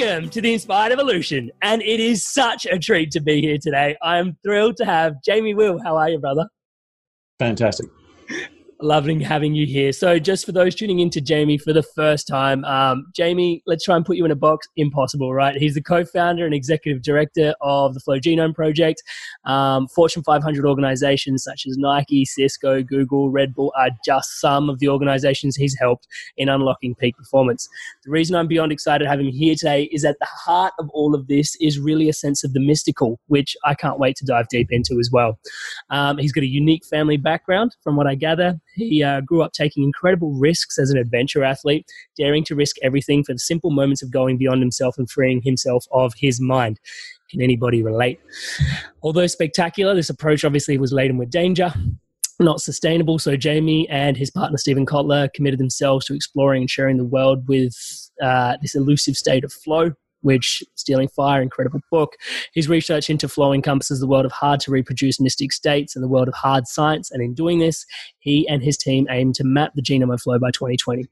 Welcome to the Inspired Evolution, and it is such a treat to be here today. I'm thrilled to have Jamie Wheal. How are you, brother? Fantastic. Loving having you here. So, just for those tuning in to Jamie for the first time, um, Jamie, let's try and put you in a box. Impossible, right? He's the co founder and executive director of the Flow Genome Project. Um, Fortune 500 organizations such as Nike, Cisco, Google, Red Bull are just some of the organizations he's helped in unlocking peak performance. The reason I'm beyond excited having him here today is at the heart of all of this is really a sense of the mystical, which I can't wait to dive deep into as well. Um, he's got a unique family background, from what I gather. He uh, grew up taking incredible risks as an adventure athlete, daring to risk everything for the simple moments of going beyond himself and freeing himself of his mind. Can anybody relate? Although spectacular, this approach obviously was laden with danger not sustainable. So Jamie and his partner Steven Kotler committed themselves to exploring and sharing the world with uh, this elusive state of flow. Which Stealing Fire, incredible book. His research into flow encompasses the world of hard to reproduce mystic states and the world of hard science. And in doing this, he and his team aim to map the genome of flow by 2020.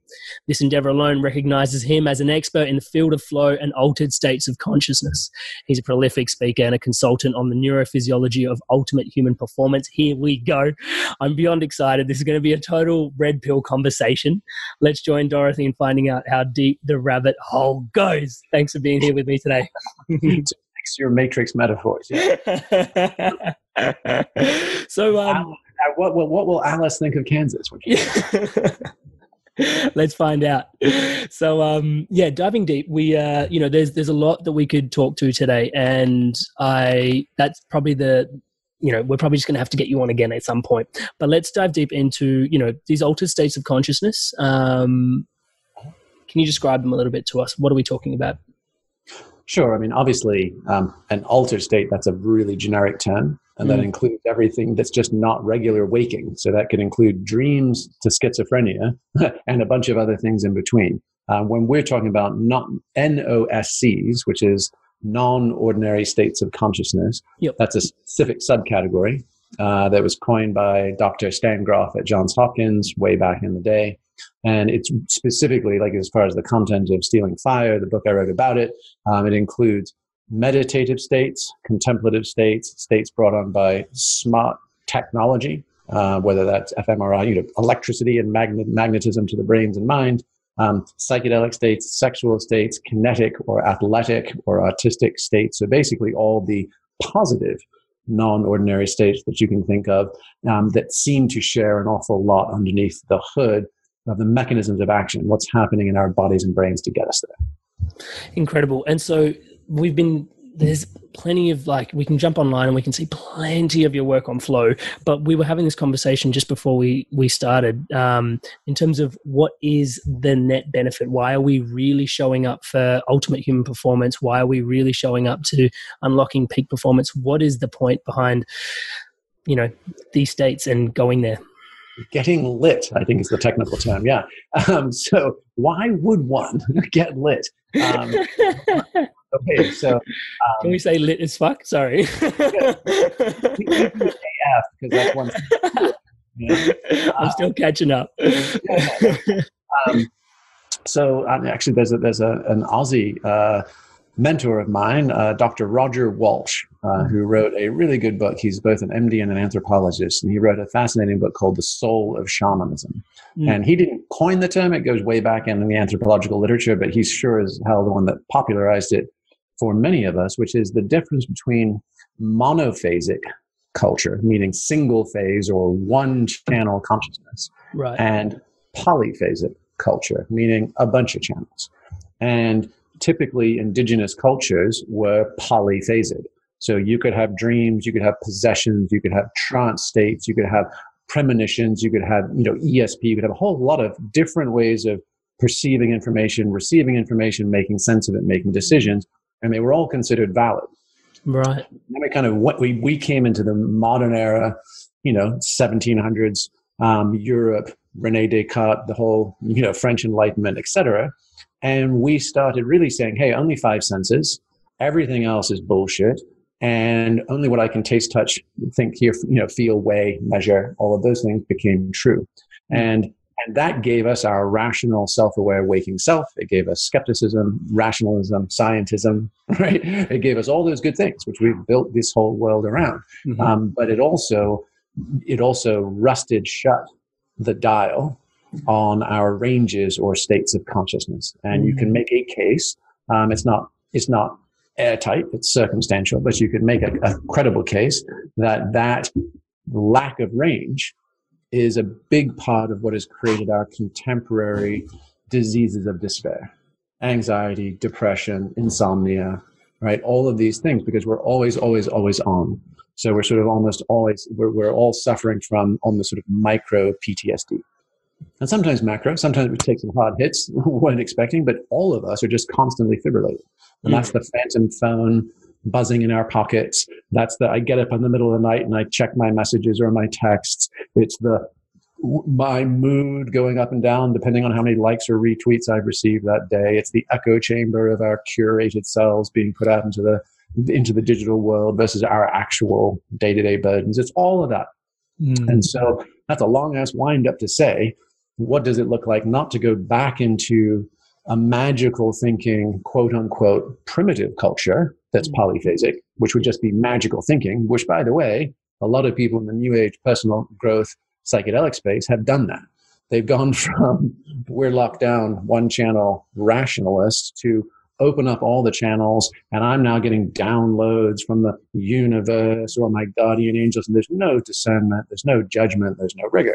This endeavor alone recognizes him as an expert in the field of flow and altered states of consciousness. He's a prolific speaker and a consultant on the neurophysiology of ultimate human performance. Here we go. I'm beyond excited. This is going to be a total red pill conversation. Let's join Dorothy in finding out how deep the rabbit hole goes. Thanks for being here with me today. Mix your matrix metaphors. Yeah. so, um, what, what, what will Alice think of Kansas? When Let's find out. So, um, yeah, diving deep. We, uh, you know, there's there's a lot that we could talk to today, and I that's probably the, you know, we're probably just going to have to get you on again at some point. But let's dive deep into, you know, these altered states of consciousness. Um, can you describe them a little bit to us? What are we talking about? Sure. I mean, obviously, um, an altered state, that's a really generic term. And that Mm. includes everything that's just not regular waking. So that could include dreams to schizophrenia and a bunch of other things in between. Uh, when we're talking about not NOSCs, which is non ordinary states of consciousness, Yep. that's a specific subcategory uh, that was coined by Dr. Stan Grof at Johns Hopkins way back in the day. And it's specifically, like as far as the content of Stealing Fire, the book I wrote about it, um, it includes meditative states, contemplative states, states brought on by smart technology, uh, whether that's fMRI, you know, electricity and magnet- magnetism to the brains and mind, um, psychedelic states, sexual states, kinetic or athletic or artistic states. So basically, all the positive, non-ordinary states that you can think of um, that seem to share an awful lot underneath the hood of the mechanisms of action. What's happening in our bodies and brains to get us there? Incredible. And so we've been there's plenty of like we can jump online and we can see plenty of your work on flow but we were having this conversation just before we we started um, in terms of what is the net benefit why are we really showing up for ultimate human performance why are we really showing up to unlocking peak performance what is the point behind you know these states and going there getting lit i think is the technical term yeah. Um, so why would one get lit? Um, okay so um, can we say lit as fuck? Sorry. AF because that's one i'm still catching up. Um, so um, actually there's a there's a, an aussie uh, mentor of mine, uh, Dr. Roger Walsh, uh, who wrote a really good book. He's both an MD and an anthropologist, and he wrote a fascinating book called The Soul of Shamanism. Mm. And he didn't coin the term, it goes way back in the anthropological literature, but he's sure as hell the one that popularized it for many of us, which is the difference between monophasic culture, meaning single phase or one channel consciousness, right. and polyphasic culture, meaning a bunch of channels. And typically indigenous cultures were polyphasic. So you could have dreams, you could have possessions, you could have trance states, you could have premonitions, you could have, you know, ESP, you could have a whole lot of different ways of perceiving information, receiving information, making sense of it, making decisions, and they were all considered valid. Right. then we kind of what we we came into the modern era, you know, 1700s, um, Europe, Rene Descartes, the whole you know French Enlightenment, etc. And we started really saying, hey, only five senses. Everything else is bullshit. And only what I can taste, touch, think, hear, you know, feel, weigh, measure, all of those things became true. And and that gave us our rational, self-aware, waking self. It gave us skepticism, rationalism, scientism, right? It gave us all those good things, which we've built this whole world around. Mm-hmm. Um, but it also, it also rusted shut the dial on our ranges or states of consciousness. And you can mm-hmm. make a case. Um, it's not it's not airtight. It's circumstantial, but you could make a, a credible case that that lack of range is a big part of what has created our contemporary diseases of despair, anxiety, depression, insomnia, right? All of these things because we're always, always, always on. So we're sort of almost always, we're, we're all suffering from almost sort of micro PTSD and sometimes macro. Sometimes we take some hard hits, weren't expecting, but all of us are just constantly fibrillating. And that's the phantom phone buzzing in our pockets. That's the I get up in the middle of the night and I check my messages or my texts. It's the my mood going up and down depending on how many likes or retweets I've received that day. It's the echo chamber of our curated selves being put out into the into the digital world versus our actual day-to-day burdens. It's all of that. Mm. And so that's a long ass wind up to say what does it look like not to go back into a magical thinking, quote unquote, primitive culture that's mm-hmm. polyphasic, which would just be magical thinking, which, by the way, a lot of people in the new age personal growth psychedelic space have done that. They've gone from we're locked down one channel rationalists to open up all the channels and I'm now getting downloads from the universe or my guardian angels and there's no discernment, there's no judgment, there's no rigor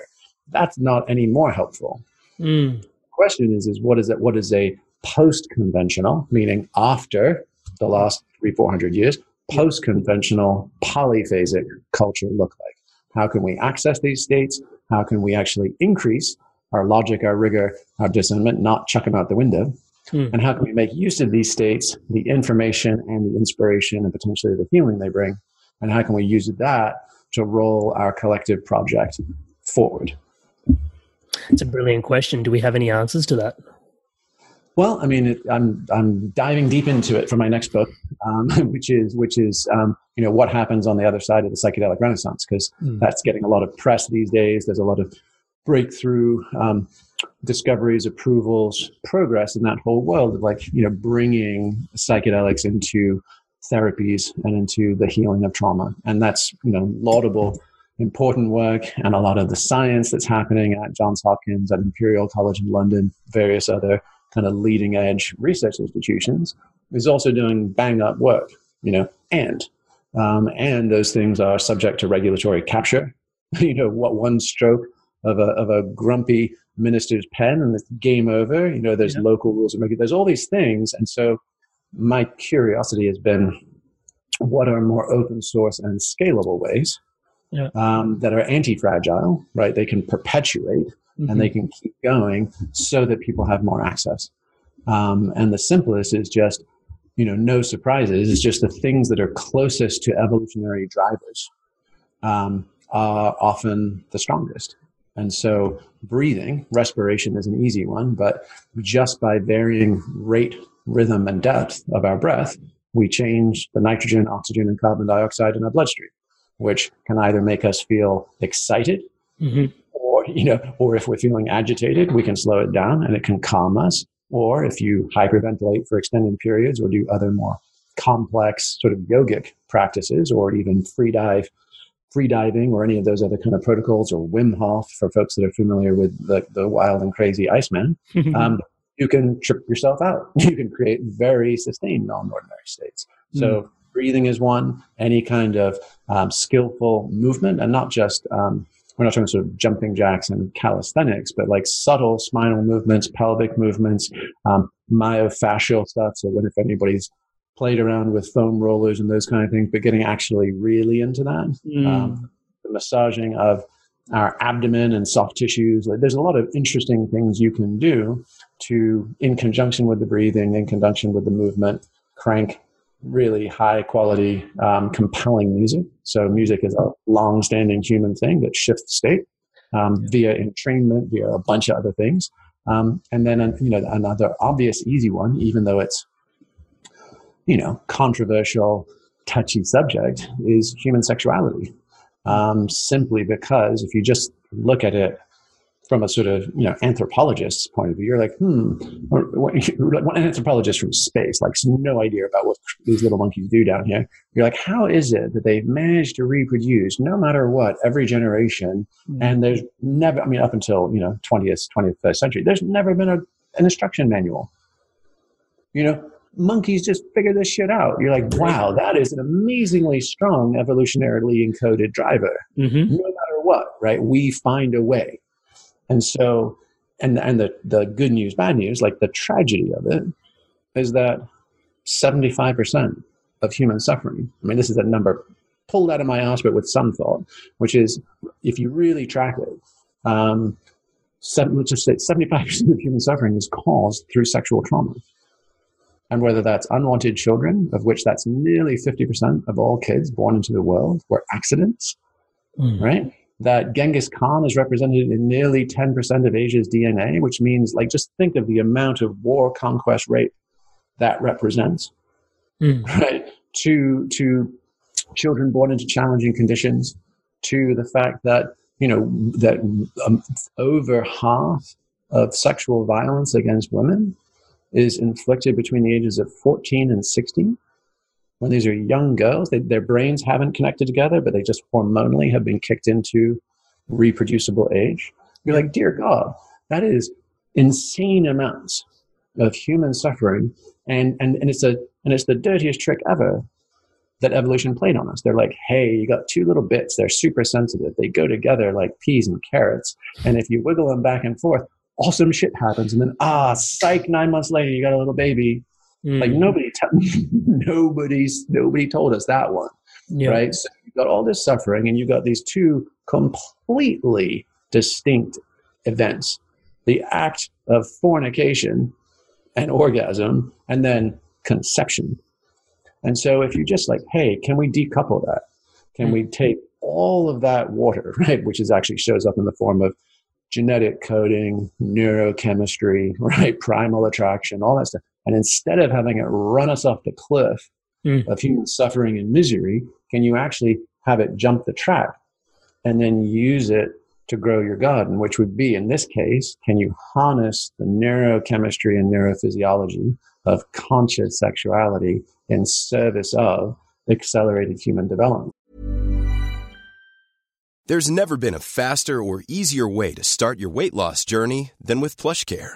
that's not any more helpful. Mm. Question is, is what is it? What is a post-conventional, meaning after the last three, four hundred years, post-conventional polyphasic culture look like? How can we access these states? How can we actually increase our logic, our rigor, our discernment, not chuck them out the window? Mm. And how can we make use of these states, the information and the inspiration and potentially the healing they bring? And how can we use that to roll our collective project forward? It's a brilliant question. Do we have any answers to that? Well, I mean, it, I'm I'm diving deep into it for my next book, um, which is which is um, you know what happens on the other side of the psychedelic renaissance because mm. that's getting a lot of press these days. There's a lot of breakthrough um, discoveries, approvals, progress in that whole world of like you know bringing psychedelics into therapies and into the healing of trauma, and that's you know laudable important work and a lot of the science that's happening at Johns Hopkins, at Imperial College in London, various other kind of leading edge research institutions, is also doing bang up work, you know, and um, and those things are subject to regulatory capture. you know, what one stroke of a of a grumpy minister's pen and it's game over. You know, there's yeah. local rules of and there's all these things, and so my curiosity has been what are more open source and scalable ways yeah. um, that are anti-fragile, right? They can perpetuate mm-hmm. and they can keep going so that people have more access. Um, and the simplest is just, you know, no surprises. It's just the things that are closest to evolutionary drivers um, are often the strongest. And so breathing, respiration is an easy one, but just by varying rate, rhythm, and depth of our breath, we change the nitrogen, oxygen, and carbon dioxide in our bloodstream, which can either make us feel excited mm-hmm. or, you know, or if we're feeling agitated, we can slow it down and it can calm us. Or if you hyperventilate for extended periods or do other more complex sort of yogic practices or even free dive free diving or any of those other kind of protocols or Wim Hof for folks that are familiar with the, the wild and crazy Iceman, um, you can trip yourself out. You can create very sustained non-ordinary states. So mm. Breathing is one, any kind of um, skillful movement and not just, um, we're not talking sort of jumping jacks and calisthenics, but like subtle spinal movements, pelvic movements, um, myofascial stuff. So when if anybody's played around with foam rollers and those kind of things, but getting actually really into that. Mm. Um, the massaging of our abdomen and soft tissues. Like, there's a lot of interesting things you can do to, in conjunction with the breathing, in conjunction with the movement, crank really high quality, um, compelling music. So music is a long-standing human thing that shifts state um, via entrainment, via a bunch of other things. Um, and then, you know, another obvious easy one, even though it's you know, controversial, touchy subject is human sexuality. Um, simply because if you just look at it from a sort of you know anthropologist's point of view, you're like, hmm, an anthropologist from space, like no idea about what these little monkeys do down here. You're like, how is it that they've managed to reproduce no matter what every generation? Mm-hmm. And there's never, I mean, up until you know 20th, 21st century, there's never been a, an instruction manual. You know, monkeys just figure this shit out. You're like, wow, that is an amazingly strong evolutionarily encoded driver. Mm-hmm. No matter what, right? We find a way. And so, and and the the good news, bad news, like the tragedy of it, is that 75% of human suffering. I mean, this is a number pulled out of my ass, but with some thought, which is if you really track it, um, seven, let's just say 75% of human suffering is caused through sexual trauma and whether that's unwanted children, of which that's nearly 50% of all kids born into the world were accidents, mm. right? That Genghis Khan is represented in nearly 10% of Asia's DNA, which means, like, just think of the amount of war, conquest, rape that represents, mm. right? To, to children born into challenging conditions, to the fact that, you know, that um, over half of sexual violence against women is inflicted between the ages of 14 and 16. When these are young girls, they, their brains haven't connected together, but they just hormonally have been kicked into reproducible age. You're like, dear God, that is insane amounts of human suffering, and and and it's a and it's the dirtiest trick ever that evolution played on us. They're like, hey, you got two little bits, they're super sensitive. They go together like peas and carrots. And if you wiggle them back and forth, awesome shit happens, and then ah, psych, nine months later you got a little baby. Mm. Like nobody, t- nobody's nobody told us that one, yeah. right? So you got all this suffering, and you got these two completely distinct events: the act of fornication and orgasm, and then conception. And so, if you just like, hey, can we decouple that? Can mm. we take all of that water, right, which is actually shows up in the form of genetic coding, neurochemistry, right? Primal attraction, all that stuff. And instead of having it run us off the cliff mm. of human suffering and misery, can you actually have it jump the track and then use it to grow your garden, which would be, in this case, can you harness the neurochemistry and neurophysiology of conscious sexuality in service of accelerated human development? There's never been a faster or easier way to start your weight loss journey than with PlushCare.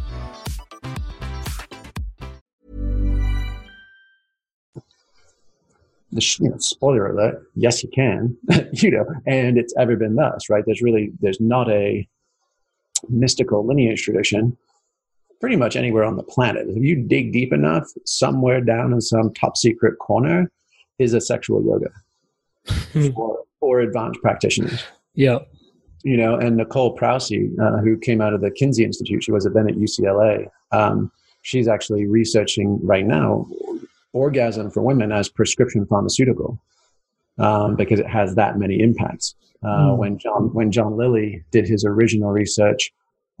The you know, spoiler alert: yes, you can. you know, and it's ever been thus, right? There's really there's not a mystical lineage tradition pretty much anywhere on the planet. If you dig deep enough, somewhere down in some top secret corner is a sexual yoga for, for advanced practitioners. Yeah. You know, and Nicole Prause, uh, who came out of the Kinsey Institute, she was then at UCLA. Um, she's actually researching right now orgasm for women as prescription pharmaceutical um, because it has that many impacts. Uh, mm. When John when John Lilly did his original research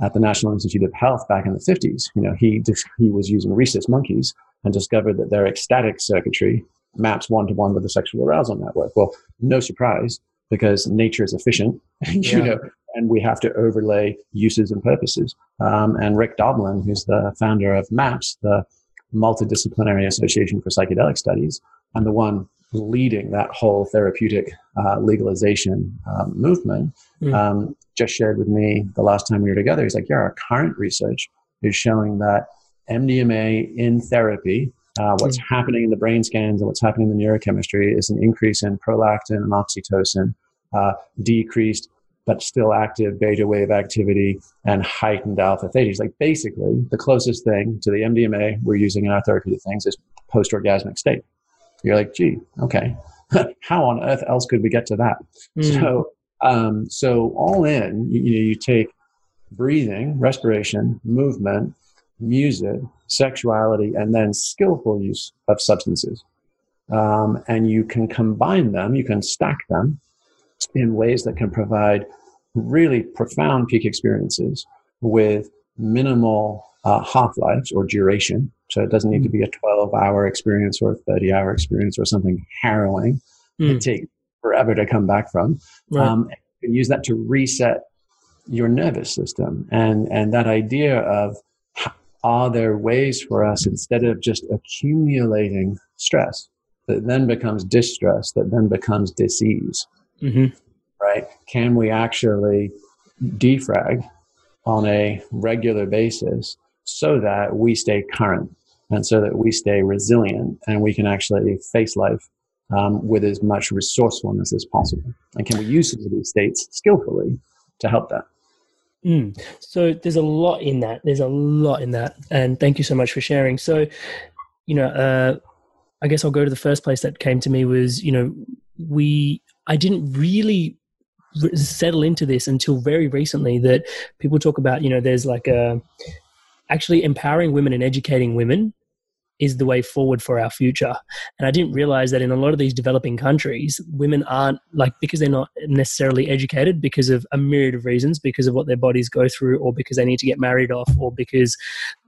at the National Institute of Health back in the 50s, you know, he he was using rhesus monkeys and discovered that their ecstatic circuitry maps one to one with the sexual arousal network. Well, no surprise because nature is efficient, you yeah. know, and we have to overlay uses and purposes. Um, and Rick Doblin, who's the founder of MAPS, the Multidisciplinary Association for Psychedelic Studies, and the one leading that whole therapeutic uh, legalization um, movement, mm. um, just shared with me the last time we were together. He's like, yeah, our current research is showing that MDMA in therapy, uh, what's mm. happening in the brain scans and what's happening in the neurochemistry is an increase in prolactin and oxytocin, uh, decreased but still active beta wave activity and heightened alpha theta. He's like, basically, the closest thing to the MDMA we're using in our therapeutic things is post orgasmic state. You're like, gee, okay. How on earth else could we get to that? Mm. So, um, so all in, you, you, you take breathing, respiration, movement, music, sexuality, and then skillful use of substances. Um, and you can combine them, you can stack them in ways that can provide really profound peak experiences with minimal uh, half lives or duration. So it doesn't need to be a 12 hour experience or a 30 hour experience or something harrowing. Mm. It takes forever to come back from. Right. Um, can use that to reset your nervous system. And, and that idea of are there ways for us instead of just accumulating stress that then becomes distress, that then becomes disease? Mm-hmm. Right? Can we actually defrag on a regular basis so that we stay current and so that we stay resilient and we can actually face life um, with as much resourcefulness as possible? And can we use some of these states skillfully to help that? Mm. So there's a lot in that. There's a lot in that. And thank you so much for sharing. So, you know, uh, I guess I'll go to the first place that came to me was, you know, we, I didn't really settle into this until very recently that people talk about, you know, there's like a, actually empowering women and educating women is the way forward for our future. And I didn't realize that in a lot of these developing countries, women aren't like because they're not necessarily educated because of a myriad of reasons, because of what their bodies go through, or because they need to get married off, or because,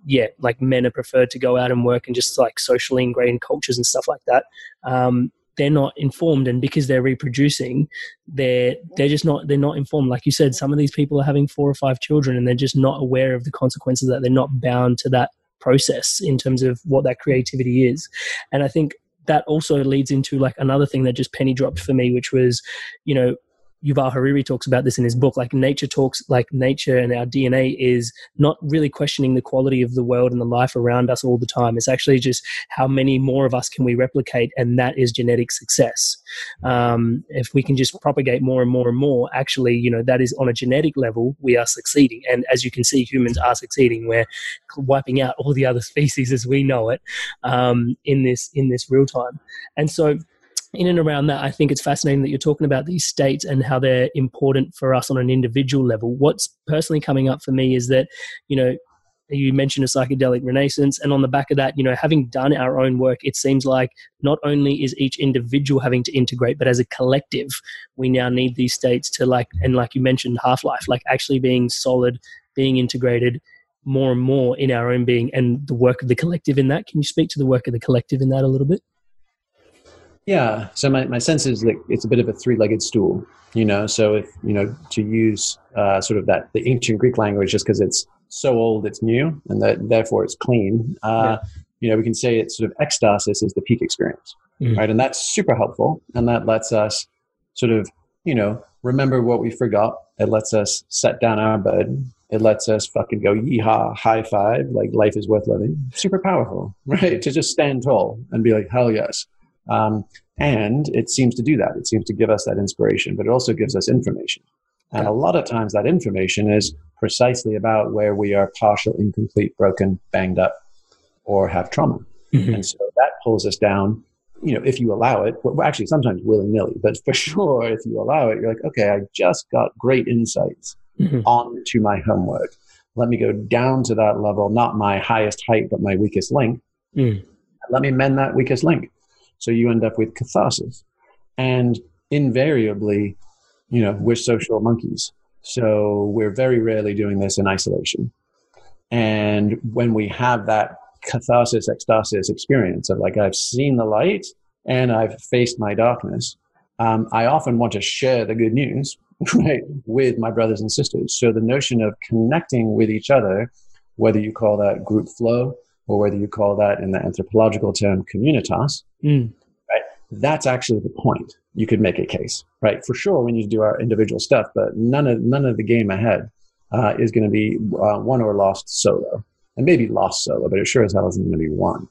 yeah, like men are preferred to go out and work and just like socially ingrained cultures and stuff like that. Um, they're not informed and because they're reproducing they're they're just not they're not informed. Like you said some of these people are having four or five children and they're just not aware of the consequences that they're not bound to that process in terms of what that creativity is. And i think that also leads into like another thing that just penny dropped for me which was you know Yuval Harari talks about this in his book. Like nature talks, like nature and our DNA is not really questioning the quality of the world and the life around us all the time. It's actually just how many more of us can we replicate, and that is genetic success. Um, if we can just propagate more and more and more, actually, you know, that is on a genetic level, we are succeeding. And as you can see, humans are succeeding. We're wiping out all the other species as we know it um, in this in this real time. And so in and around that, I think it's fascinating that you're talking about these states and how they're important for us on an individual level. What's personally coming up for me is that, you know, you mentioned a psychedelic renaissance and on the back of that you know having done our own work it seems like not only is each individual having to integrate but as a collective we now need these states to like and like you mentioned half-life like actually being solid being integrated more and more in our own being and the work of the collective in that can you speak to the work of the collective in that a little bit yeah. So my, my sense is that it's a bit of a three legged stool, you know. So if, you know, to use uh, sort of that, the ancient Greek language, just because it's so old, it's new, and that therefore it's clean, uh, yeah. you know, we can say it's sort of ecstasis is the peak experience, mm. right? And that's super helpful. And that lets us sort of, you know, remember what we forgot. It lets us set down our bed. It lets us fucking go yeehaw, high five, like life is worth living. Super powerful, right? To just stand tall and be like, hell yes. Um, and it seems to do that. It seems to give us that inspiration, but it also gives us information. And a lot of times that information is precisely about where we are partial, incomplete, broken, banged up, or have trauma. Mm-hmm. And so that pulls us down, you know, if you allow it, well, actually sometimes willy nilly, but for sure, if you allow it, you're like, okay, I just got great insights mm-hmm. onto my homework. Let me go down to that level, not my highest height, but my weakest link. Mm. Let me mend that weakest link. So you end up with catharsis. And invariably, you know, we're social monkeys. So we're very rarely doing this in isolation. And when we have that catharsis, ecstasis experience of like, I've seen the light and I've faced my darkness, um, I often want to share the good news right, with my brothers and sisters. So the notion of connecting with each other, whether you call that group flow, or whether you call that in the anthropological term communitas, mm. right? That's actually the point. You could make a case, right? For sure, we need to do our individual stuff, but none of none of the game ahead uh, is going to be uh, won or lost solo, and maybe lost solo, but it sure as hell isn't going to be won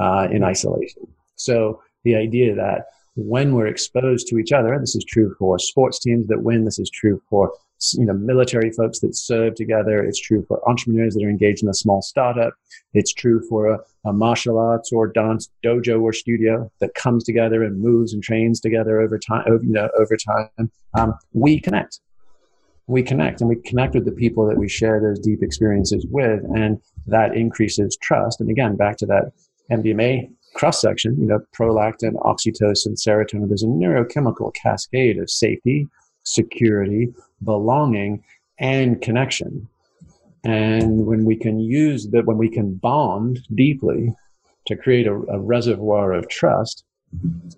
uh, in isolation. So the idea that when we're exposed to each other, this is true for sports teams that win. This is true for you know military folks that serve together. It's true for entrepreneurs that are engaged in a small startup. It's true for a, a martial arts or dance dojo or studio that comes together and moves and trains together over time. Over, you know, over time, um, we connect. We connect, and we connect with the people that we share those deep experiences with, and that increases trust. And again, back to that MDMA cross section, you know, prolactin, oxytocin, serotonin. There's a neurochemical cascade of safety, security, belonging, and connection. And when we can use that, when we can bond deeply to create a, a reservoir of trust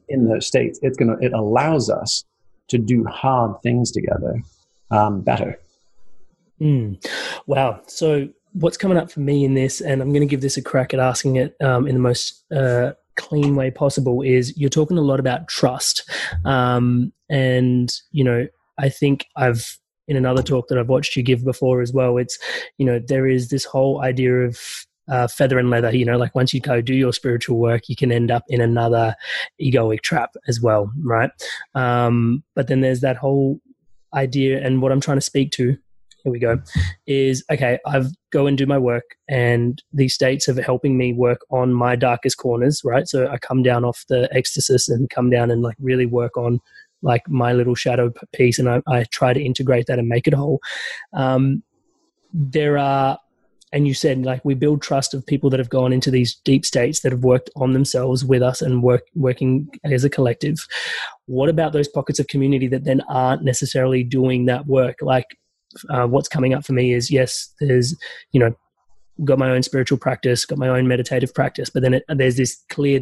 in those states, it's gonna it allows us to do hard things together um, better. Mm. Wow. So what's coming up for me in this, and I'm going to give this a crack at asking it um, in the most uh, clean way possible, is you're talking a lot about trust, um, and you know I think I've in another talk that I've watched you give before as well. It's you know there is this whole idea of uh, feather and leather. You know, like once you go do your spiritual work, you can end up in another egoic trap as well, right? Um, but then there's that whole idea, and what I'm trying to speak to. Here we go. Is okay. I've go and do my work, and these states of helping me work on my darkest corners, right? So I come down off the ecstasis and come down and like really work on like my little shadow piece and I, I try to integrate that and make it whole. Um, there are, and you said like we build trust of people that have gone into these deep states that have worked on themselves with us and work working as a collective. What about those pockets of community that then aren't necessarily doing that work? Like uh, what's coming up for me is yes, there's you know got my own spiritual practice, got my own meditative practice, but then it, there's this clear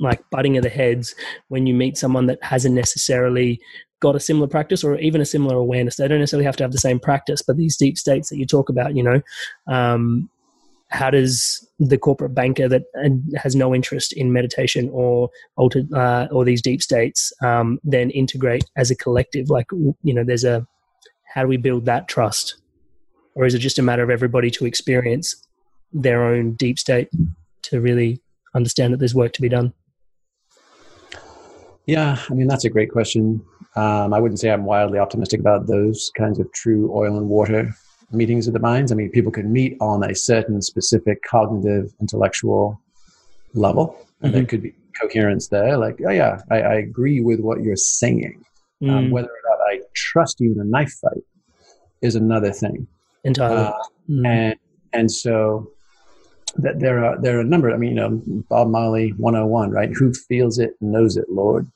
like butting of the heads when you meet someone that hasn't necessarily got a similar practice or even a similar awareness. They don't necessarily have to have the same practice, but these deep states that you talk about, you know, um, how does the corporate banker that has no interest in meditation or altered uh, or these deep states um, then integrate as a collective? Like, you know, there's a how do we build that trust, or is it just a matter of everybody to experience their own deep state to really understand that there's work to be done? Yeah, I mean, that's a great question. Um, I wouldn't say I'm wildly optimistic about those kinds of true oil and water meetings of the minds. I mean, people can meet on a certain specific cognitive, intellectual level, and mm-hmm. there could be coherence there. Like, oh, yeah, I, I agree with what you're saying. Um, mm. Um, whether or not I trust you in a knife fight is another thing. Entirely. Uh, mm. And And so that there are there are a number. I mean, you know, Bob Marley 101, right? Who feels it knows it, Lord.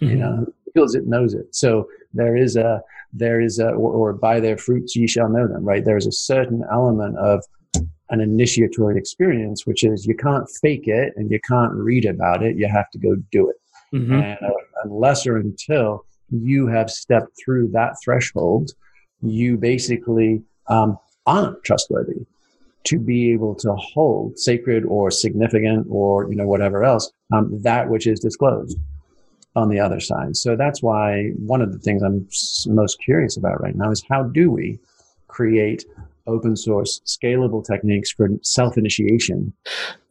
Mm-hmm. You know, feels it knows it. So there is a there is a or, or by their fruits ye shall know them, right? There's a certain element of an initiatory experience, which is you can't fake it and you can't read about it. You have to go do it. Mm-hmm. And uh, unless or until you have stepped through that threshold, you basically um, aren't trustworthy to be able to hold sacred or significant or you know whatever else um, that which is disclosed on the other side. So that's why one of the things I'm most curious about right now is how do we create open source scalable techniques for self initiation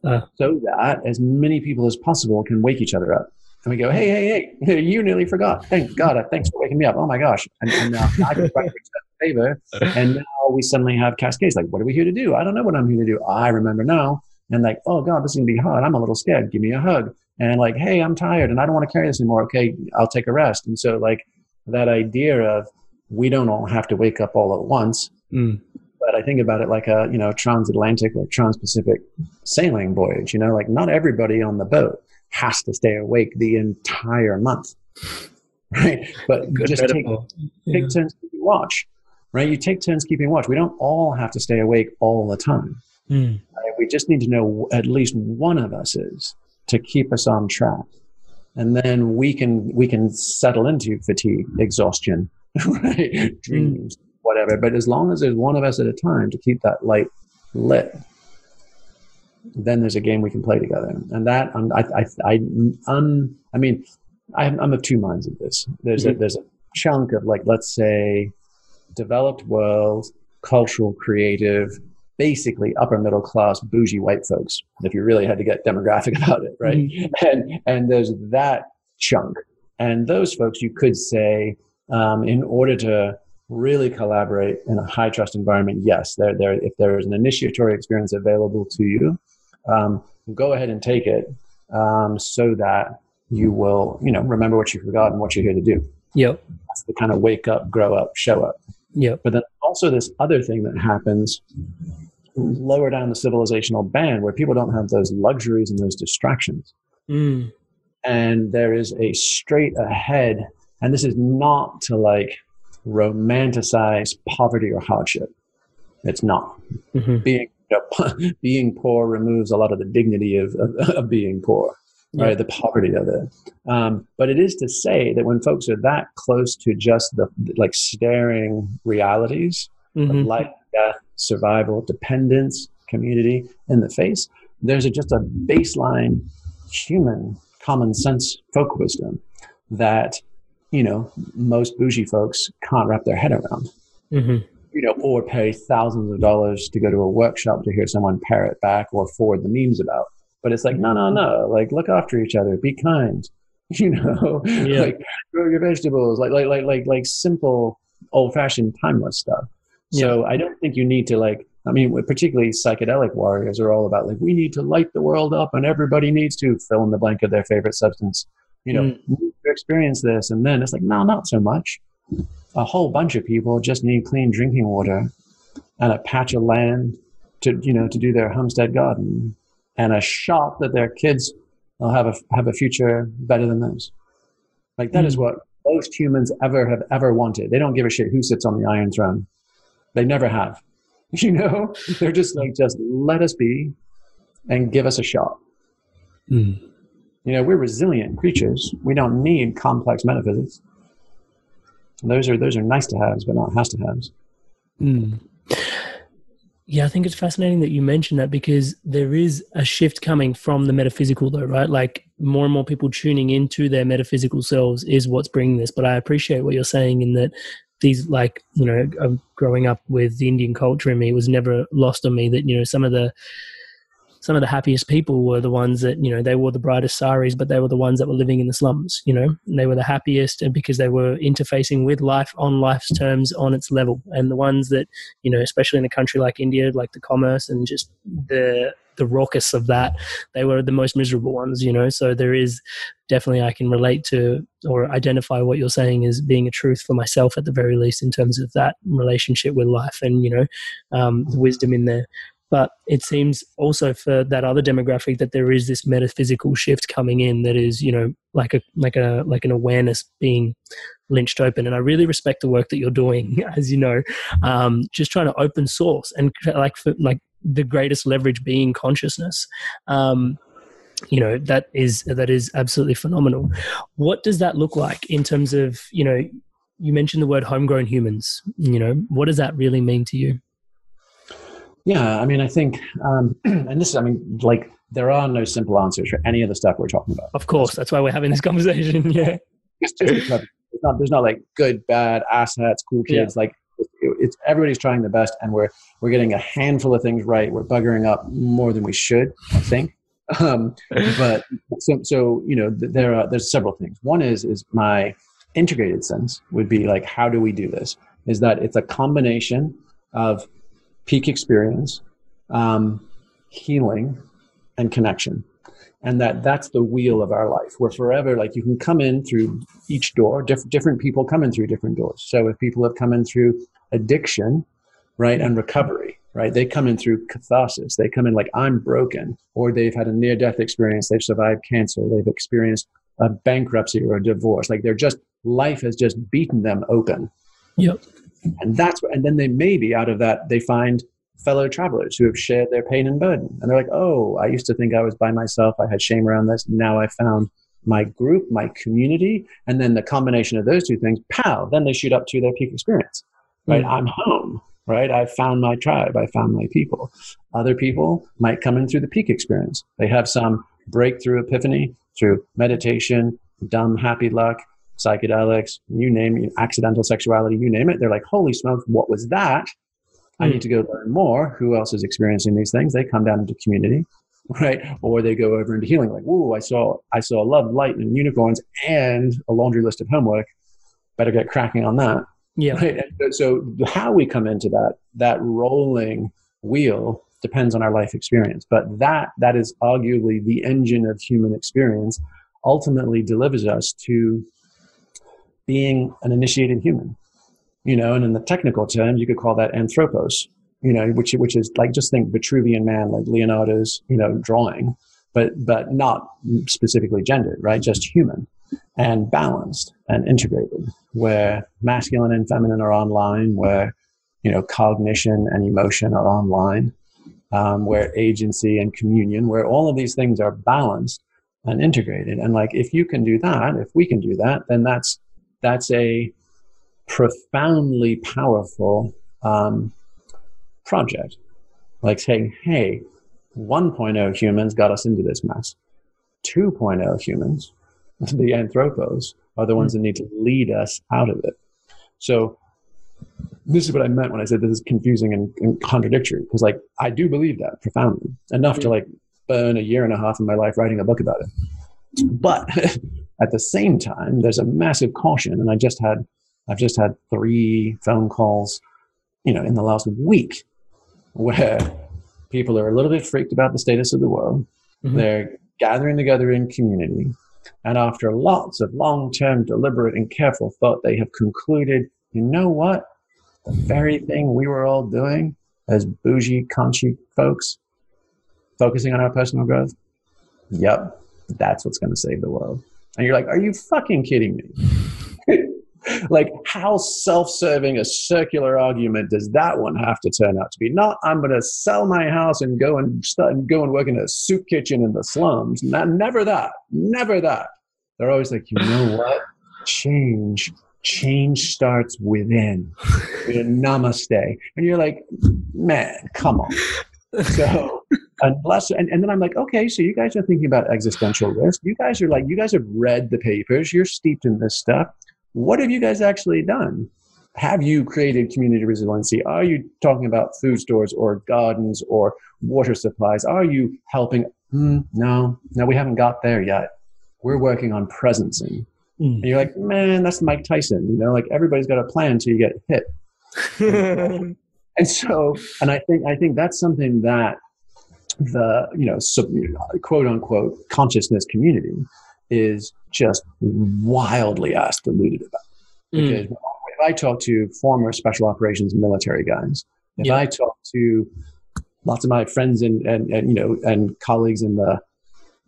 uh. so that as many people as possible can wake each other up. And we go, hey, hey, hey, you nearly forgot. Thank God. Thanks for waking me up. Oh my gosh. And, and now I can favor. And now we suddenly have cascades. Like, what are we here to do? I don't know what I'm here to do. I remember now. And like, oh God, this is going to be hard. I'm a little scared. Give me a hug. And like, hey, I'm tired and I don't want to carry this anymore. Okay, I'll take a rest. And so, like, that idea of we don't all have to wake up all at once. Mm. But I think about it like a, you know, transatlantic or trans-Pacific sailing voyage. You know, like not everybody on the boat has to stay awake the entire month, right? But Good just metaphor. take, yeah. take turns keeping watch, right? You take turns keeping watch. We don't all have to stay awake all the time. Mm. Right? We just need to know at least one of us is to keep us on track, and then we can we can settle into fatigue, exhaustion, right? Dreams, whatever. But as long as there's one of us at a time to keep that light lit, then there's a game we can play together. And that, um, I, I, I, um, I mean, I'm, I'm of two minds of this. There's mm-hmm. a, there's a chunk of like, let's say, developed world, cultural, creative, basically upper middle class, bougie white folks. If you really had to get demographic about it, right? Mm-hmm. And and there's that chunk, and those folks, you could say, um, in order to really collaborate in a high trust environment, yes, there, there, if there is an initiatory experience available to you, um, go ahead and take it um, so that you will, you know, remember what you forgot and what you're here to do. Yep. That's the kind of wake up, grow up, show up. Yep. But then also this other thing that happens lower down the civilizational band where people don't have those luxuries and those distractions. Mm. And there is a straight ahead, and this is not to like romanticize poverty or hardship. It's not. Mm-hmm. Being you know, being poor removes a lot of the dignity of, of, of being poor, yeah. right? The poverty of it. Um, but it is to say that when folks are that close to just the like staring realities mm-hmm. of life, death, survival, dependence, community in the face, there's a, just a baseline human common sense folk wisdom that you know most bougie folks can't wrap their head around. Mm-hmm you know, or pay thousands of dollars to go to a workshop to hear someone parrot back or forward the memes about. But it's like, no, no, no. Like, look after each other. Be kind. You know, yeah. like grow your vegetables. Like, like, like, like, like simple, old-fashioned, timeless stuff. So yeah. I don't think you need to like. I mean, particularly psychedelic warriors are all about like we need to light the world up, and everybody needs to fill in the blank of their favorite substance. You know, mm. to experience this, and then it's like, no, not so much a whole bunch of people just need clean drinking water and a patch of land to you know to do their homestead garden and a shop that their kids will have a have a future better than those. Like that mm. is what most humans ever have ever wanted. They don't give a shit who sits on the Iron Throne. They never have. You know, they're just like just let us be and give us a shot. Mm. You know, we're resilient creatures. We don't need complex metaphysics. Those are those are nice to haves, but not has to haves. Mm. Yeah, I think it's fascinating that you mentioned that because there is a shift coming from the metaphysical, though, right? Like more and more people tuning into their metaphysical selves is what's bringing this. But I appreciate what you're saying in that these, like, you know, growing up with the Indian culture in me, it was never lost on me that, you know, some of the some of the happiest people were the ones that you know they wore the brightest saris but they were the ones that were living in the slums you know? And they were the happiest and because they were interfacing with life on life's terms on its level. And the ones that you know especially in a country like india like the commerce and just the the raucous of that. They were the most miserable ones you know so there is definitely i can relate to or identify what you're saying as being a truth for myself at the very least in terms of that relationship with life and you know um, the wisdom in there. But it seems also for that other demographic that there is this metaphysical shift coming in that is you know like a like a like an awareness being lynched open. And i really respect the work that you're doing as you know um, just trying to open source and like for, like the greatest leverage being consciousness. Um, you know that is that is absolutely phenomenal. What does that look like in terms of you know you mentioned the word homegrown humans you know what does that really mean to you? Yeah i mean i think um, and this i mean like there are no simple answers for any of the stuff we're talking about. Of course that's why we're having this conversation yeah. It's just it's not there's not like good bad assets cool kids yeah. like it's everybody's trying the best and we're we're getting a handful of things right. We're buggering up more than we should i think. Um, but so, so you know there are there's several things. One is is my integrated sense would be like how do we do this? Is that it's a combination of peak experience um, healing and connection and that that's the wheel of our life. We're forever like you can come in through each door diff- different people come in through different doors. So if people have come in through addiction right and recovery right they come in through catharsis. They come in like i'm broken or they've had a near death experience they've survived cancer they've experienced a bankruptcy or a divorce. Like they're just life has just beaten them open. Yep. And that's and then they maybe out of that they find fellow travelers who have shared their pain and burden. And they're like, oh, I used to think I was by myself. I had shame around this. Now I found my group, my community. And then the combination of those two things, pow, then they shoot up to their peak experience, right? Mm-hmm. I'm home, right? I found my tribe. I found my people. Other people might come in through the peak experience. They have some breakthrough epiphany through meditation, dumb, happy luck, psychedelics, you name it, accidental sexuality, you name it. They're like, holy smokes, what was that? I need hmm. to go learn more. Who else is experiencing these things? They come down into community, right? Or they go over into healing. Like, whoa, I saw, I saw love, light, and unicorns, and a laundry list of homework. Better get cracking on that. Yeah. Right? So how we come into that that rolling wheel depends on our life experience. But that that is arguably the engine of human experience. Ultimately, delivers us to being an initiated human you know, and in the technical terms, you could call that anthropos, you know, which which is like just think Vitruvian man, like Leonardo's, you know, drawing, but but not specifically gendered, right? Just human and balanced and integrated, where masculine and feminine are online, where you know cognition and emotion are online, um, where agency and communion, where all of these things are balanced and integrated. And like if you can do that, if we can do that, then that's that's a profoundly powerful um, project. Like saying, hey, 1.0 humans got us into this mess. 2.0 humans, the anthropos, are the ones that need to lead us out of it. So this is what I meant when I said this is confusing and, and contradictory because like I do believe that profoundly enough to like burn a year and a half of my life writing a book about it. But at the same time, there's a massive caution, and I just had I've just had three phone calls, you know, in the last week where people are a little bit freaked about the status of the world. Mm-hmm. They're gathering together in community. And after lots of long term, deliberate, and careful thought, they have concluded you know what? The very thing we were all doing as bougie, conchy folks, focusing on our personal growth. Yep, that's what's going to save the world. And you're like, are you fucking kidding me? Like how self-serving a circular argument does that one have to turn out to be? Not i'm going to sell my house and go and start and go and work in a soup kitchen in the slums. Not, never that. Never that. They're always like you know what? Change change starts within. Namaste. And you're like man come on. So unless and, and then i'm like okay so you guys are thinking about existential risk. You guys are like you guys have read the papers. You're steeped in this stuff what have you guys actually done? Have you created community resiliency? Are you talking about food stores or gardens or water supplies? Are you helping? Mm, no, no, we haven't got there yet. We're working on presencing. Mm. And you're like, man, that's Mike Tyson. You know, like everybody's got a plan until you get hit. and so, and I think I think that's something that the you know sub, quote unquote consciousness community is just wildly ass deluded about. Because mm. if I talk to former special operations military guys, if yeah. I talk to lots of my friends and, and, and you know and colleagues in the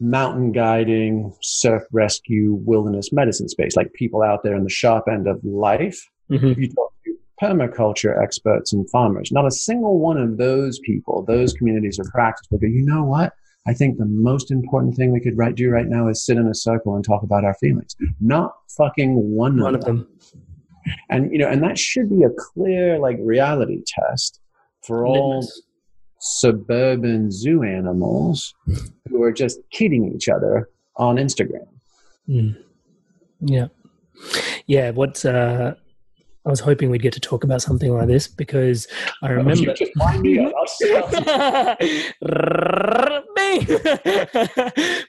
mountain guiding, surf rescue, wilderness medicine space, like people out there in the sharp end of life. Mm-hmm. If you talk to permaculture experts and farmers, not a single one of those people, those communities of practice will go, you know what? I think the most important thing we could right, do right now is sit in a circle and talk about our feelings. Not fucking one, One of them. them. And you know, and that should be a clear like reality test for all Litmus. suburban zoo animals who are just kidding each other on Instagram. Mm. Yeah. Yeah. What uh, I was hoping we'd get to talk about something like this because I remember. You just wind me up. I'll-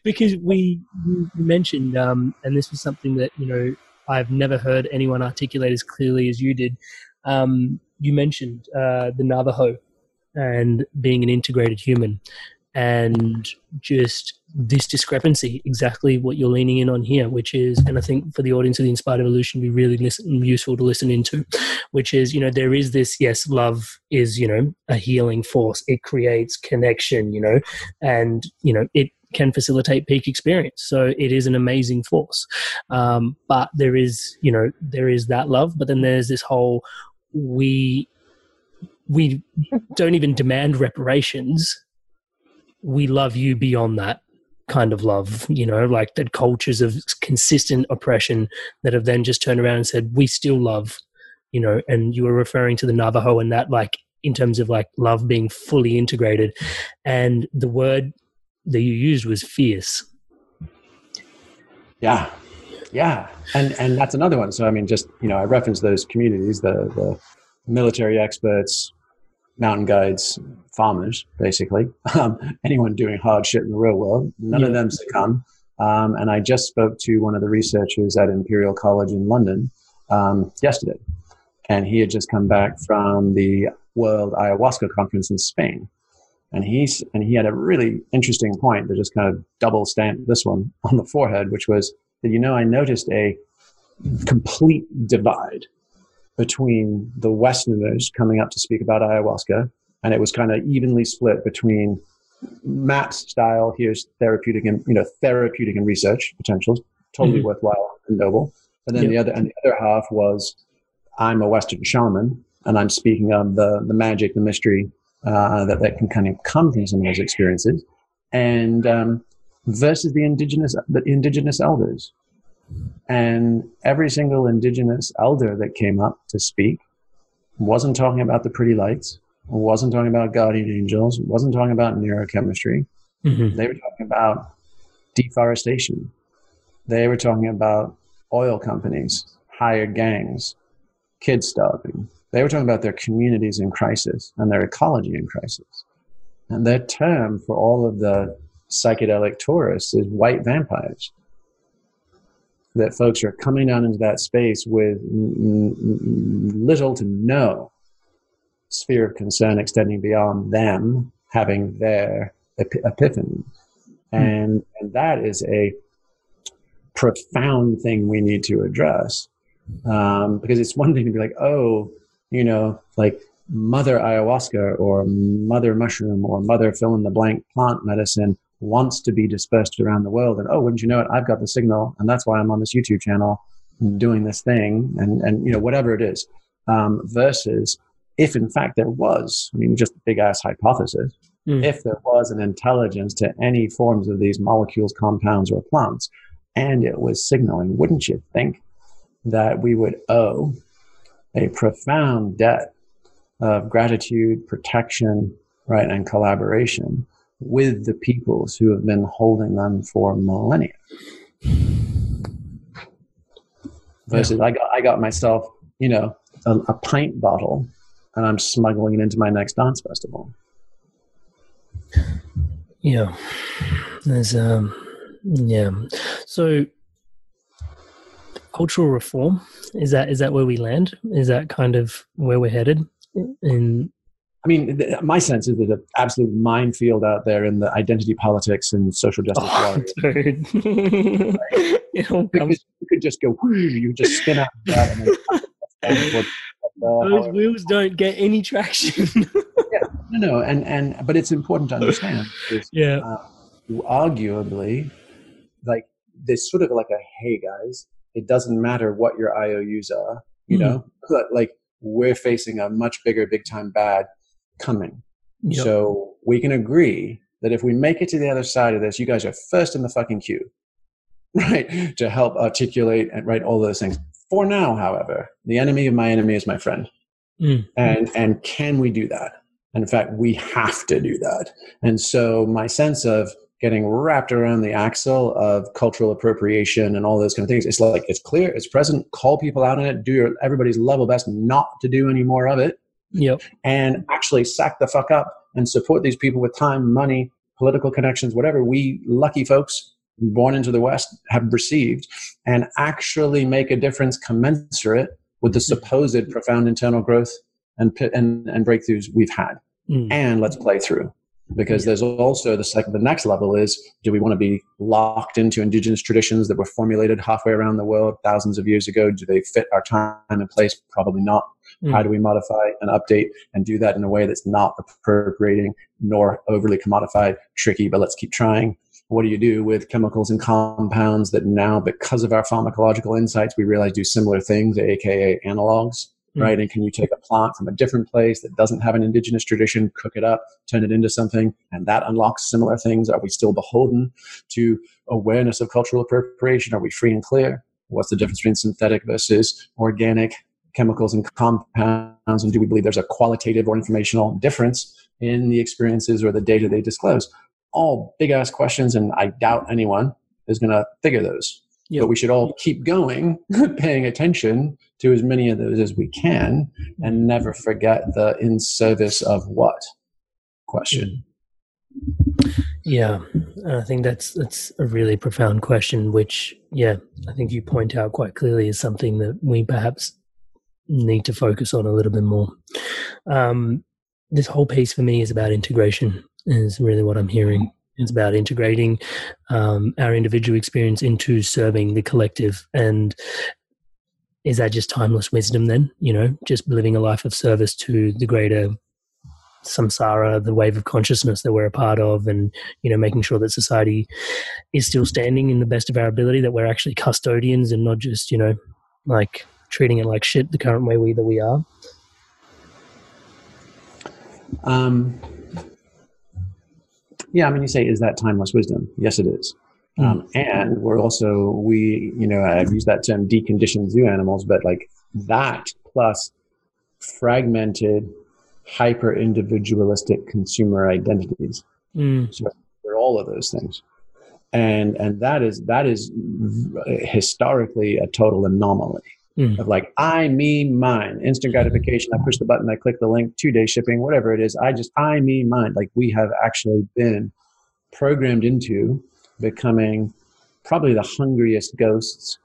because we mentioned, um, and this was something that you know I've never heard anyone articulate as clearly as you did. Um, you mentioned uh, the Navajo and being an integrated human, and just this discrepancy, exactly what you're leaning in on here, which is, and I think for the audience of the Inspired Evolution, be really listen, useful to listen into, which is, you know, there is this, yes, love is, you know, a healing force. It creates connection, you know, and, you know, it can facilitate peak experience. So it is an amazing force. Um, but there is, you know, there is that love, but then there's this whole, we, we don't even demand reparations. We love you beyond that kind of love, you know, like the cultures of consistent oppression that have then just turned around and said, we still love, you know, and you were referring to the Navajo and that, like, in terms of like love being fully integrated. And the word that you used was fierce. Yeah, yeah, and and that's another one. So I mean, just you know, I referenced those communities, the the military experts, mountain guides, farmers, basically, um, anyone doing hard shit in the real world. None of them succumb. Um, and I just spoke to one of the researchers at Imperial College in London um, yesterday, and he had just come back from the World Ayahuasca Conference in Spain. And he's and he had a really interesting point that just kind of double stamped this one on the forehead, which was that you know I noticed a complete divide between the Westerners coming up to speak about ayahuasca, and it was kind of evenly split between MAPS style. Here's therapeutic and you know therapeutic and research potentials, totally Mhm. worthwhile and noble. And then the other and the other half was I'm a Western shaman, and I'm speaking of the the magic, the mystery uh, that that can kind of come from some of those experiences, and um, versus the indigenous the indigenous elders. And every single indigenous elder that came up to speak wasn't talking about the pretty lights, wasn't talking about guardian angels, wasn't talking about neurochemistry. Mm-hmm. They were talking about deforestation. They were talking about oil companies, hired gangs, kids starving. They were talking about their communities in crisis and their ecology in crisis. And their term for all of the psychedelic tourists is white vampires. That folks are coming down into that space with little to no sphere of concern extending beyond them having their ep- epiphany. And, and that is a profound thing we need to address. Um, because it's one thing to be like, oh, you know, like mother ayahuasca or mother mushroom or mother fill in the blank plant medicine wants to be dispersed around the world. And oh, wouldn't you know it? I've got the signal, and that's why I'm on this YouTube channel doing this thing, and and you know whatever it is. Um, versus if in fact there was, I mean, just a big ass hypothesis, Mm. if there was an intelligence to any forms of these molecules, compounds, or plants, and it was signaling, wouldn't you think that we would owe a profound debt of gratitude, protection, right, and collaboration with the peoples who have been holding them for millennia? Versus, I got I got myself, you know, a, a pint bottle, and I'm smuggling it into my next dance festival. Yeah. There's um yeah. So cultural reform is that is that where we land? Is that kind of where we're headed? In I mean, th- my sense is there's an absolute minefield out there in the identity politics and social justice oh, dude. it all comes Because you could just go, you just spin out of that and then those wheels don't get any traction. no, no, and and but it's important to understand. Because, Yeah. uh, arguably, like there's sort of like a hey guys, it doesn't matter what your IOUs are, you Mhm. know, but like we're facing a much bigger, big time bad coming. Yep. So we can agree that if we make it to the other side of this, you guys are first in the fucking queue, right? To help articulate and write all those things. For now, however, the enemy of my enemy is my friend. Mm. And and can we do that? And in fact, we have to do that. And so my sense of getting wrapped around the axle of cultural appropriation and all those kind of things, it's like it's clear, it's present, call people out on it, do your everybody's level best not to do any more of it Yep. and actually sack the fuck up and support these people with time, money, political connections, whatever we lucky folks born into the West have received, and actually make a difference commensurate with the supposed profound internal growth and and, and breakthroughs we've had. Mm. And let's play through. Because there's also the second, the next level is: Do we want to be locked into indigenous traditions that were formulated halfway around the world thousands of years ago? Do they fit our time and place? Probably not. Mm. How do we modify and update and do that in a way that's not appropriating nor overly commodified, tricky, but let's keep trying? What do you do with chemicals and compounds that now, because of our pharmacological insights, we realize do similar things, aka analogs, Mm. right? And can you take a plant from a different place that doesn't have an indigenous tradition, cook it up, turn it into something, and that unlocks similar things? Are we still beholden to awareness of cultural appropriation? Are we free and clear? What's the difference between synthetic versus organic? Chemicals and compounds and do we believe there's a qualitative or informational difference in the experiences or the data they disclose? All big ass questions and i doubt anyone is going to figure those. Yep. but we should all keep going paying attention to as many of those as we can and never forget the in service of what? Question. Yeah, and I think that's that's a really profound question, which yeah, I think you point out quite clearly is something that we perhaps need to focus on a little bit more. Um, this whole piece for me is about integration. Is really what I'm hearing. It's about integrating um, our individual experience into serving the collective, and is that just timeless wisdom? Then you know, just living a life of service to the greater samsara, the wave of consciousness that we're a part of, and you know, making sure that society is still standing in the best of our ability, that we're actually custodians and not just you know, like treating it like shit the current way we that we are. Um, yeah, I mean, you say, is that timeless wisdom? Yes, it is. Um, and we're also, we, you know, I've used that term deconditioned zoo animals, but like that plus fragmented, hyper individualistic consumer identities. Mm, So we're all of those things. And, and that is, that is historically a total anomaly mm, of like I, me, mine, instant gratification. I push the button, I click the link, two day shipping, whatever it is. I just I, me, mine. Like we have actually been programmed into becoming probably the hungriest ghosts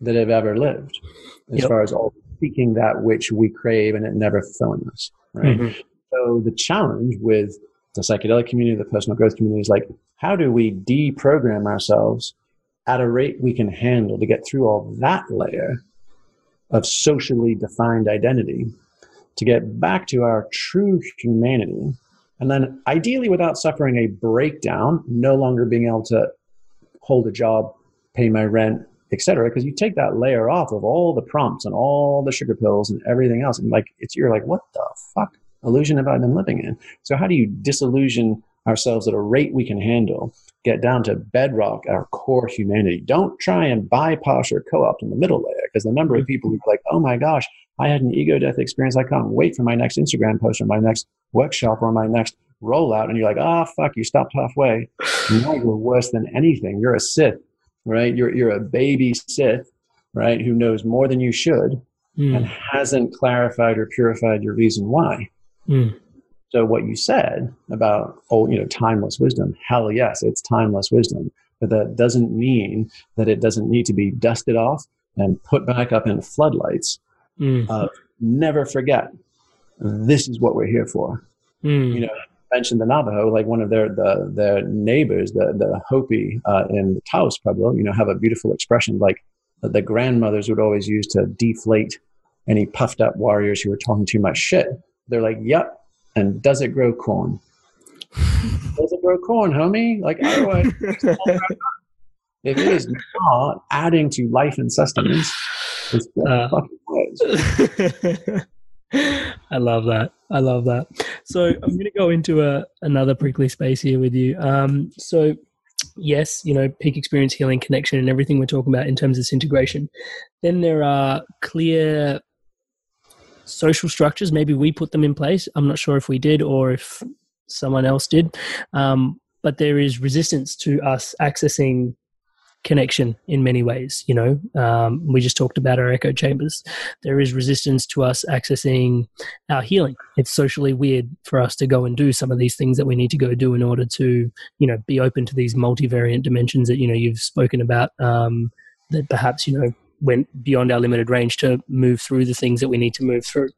that have ever lived, as Yep. far as all seeking that which we crave and it never fulfilling us. Right. Mhm. So the challenge with the psychedelic community, the personal growth community is like, how do we deprogram ourselves at a rate we can handle to get through all that layer of socially defined identity to get back to our true humanity and then ideally without suffering a breakdown no longer being able to hold a job pay my rent etc because you take that layer off of all the prompts and all the sugar pills and everything else and like it's you're like what the fuck illusion have i been living in? So how do you disillusion ourselves at a rate we can handle get down to bedrock our core humanity. Don't try and bypass or co-opt in the middle layer because the number of people who are like oh my gosh i had an ego death experience. I can't wait for my next instagram post or my next workshop or my next rollout. And you're like oh fuck you stopped halfway. Now you're worse than anything. You're a sith right? You're, you're a baby sith right who knows more than you should and mm, hasn't clarified or purified your reason why. Mm, so what you said about oh you know timeless wisdom hell yes it's timeless wisdom. But that doesn't mean that it doesn't need to be dusted off and put back up in floodlights. Mm, of never forget this is what we're here for. Mm, you know mentioned the navajo like one of their the their neighbors the the hopi uh, in the taos pueblo you know have a beautiful expression like the grandmothers would always use to deflate any puffed up warriors who were talking too much shit. They're like yep And does it grow corn? does it grow corn, homie? Like otherwise, if it is not adding to life and sustenance, it's uh, fucking was. I love that. I love that. So I'm going to go into a another prickly space here with you. Um, so yes, you know, peak experience healing connection and everything we're talking about in terms of this integration. Then there are clear social structures. Maybe we put them in place. I'm not sure if we did or if someone else did. Um, but there is resistance to us accessing connection in many ways. You know, um, we just talked about our echo chambers. There is resistance to us accessing our healing. It's socially weird for us to go and do some of these things that we need to go do in order to, you know, be open to these multivariant dimensions that you know you've spoken about. Um, that perhaps you know went beyond our limited range to move through the things that we need to move through.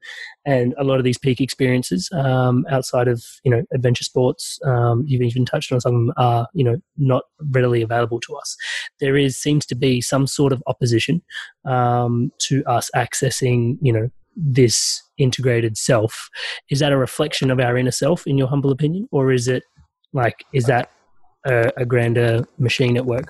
And a lot of these peak experiences um, outside of you know adventure sports, um, you've even touched on some of them are you know not readily available to us. There is seems to be some sort of opposition um, to us accessing you know this integrated self. Is that a reflection of our inner self, in your humble opinion, or is it like is that a, a grander machine at work?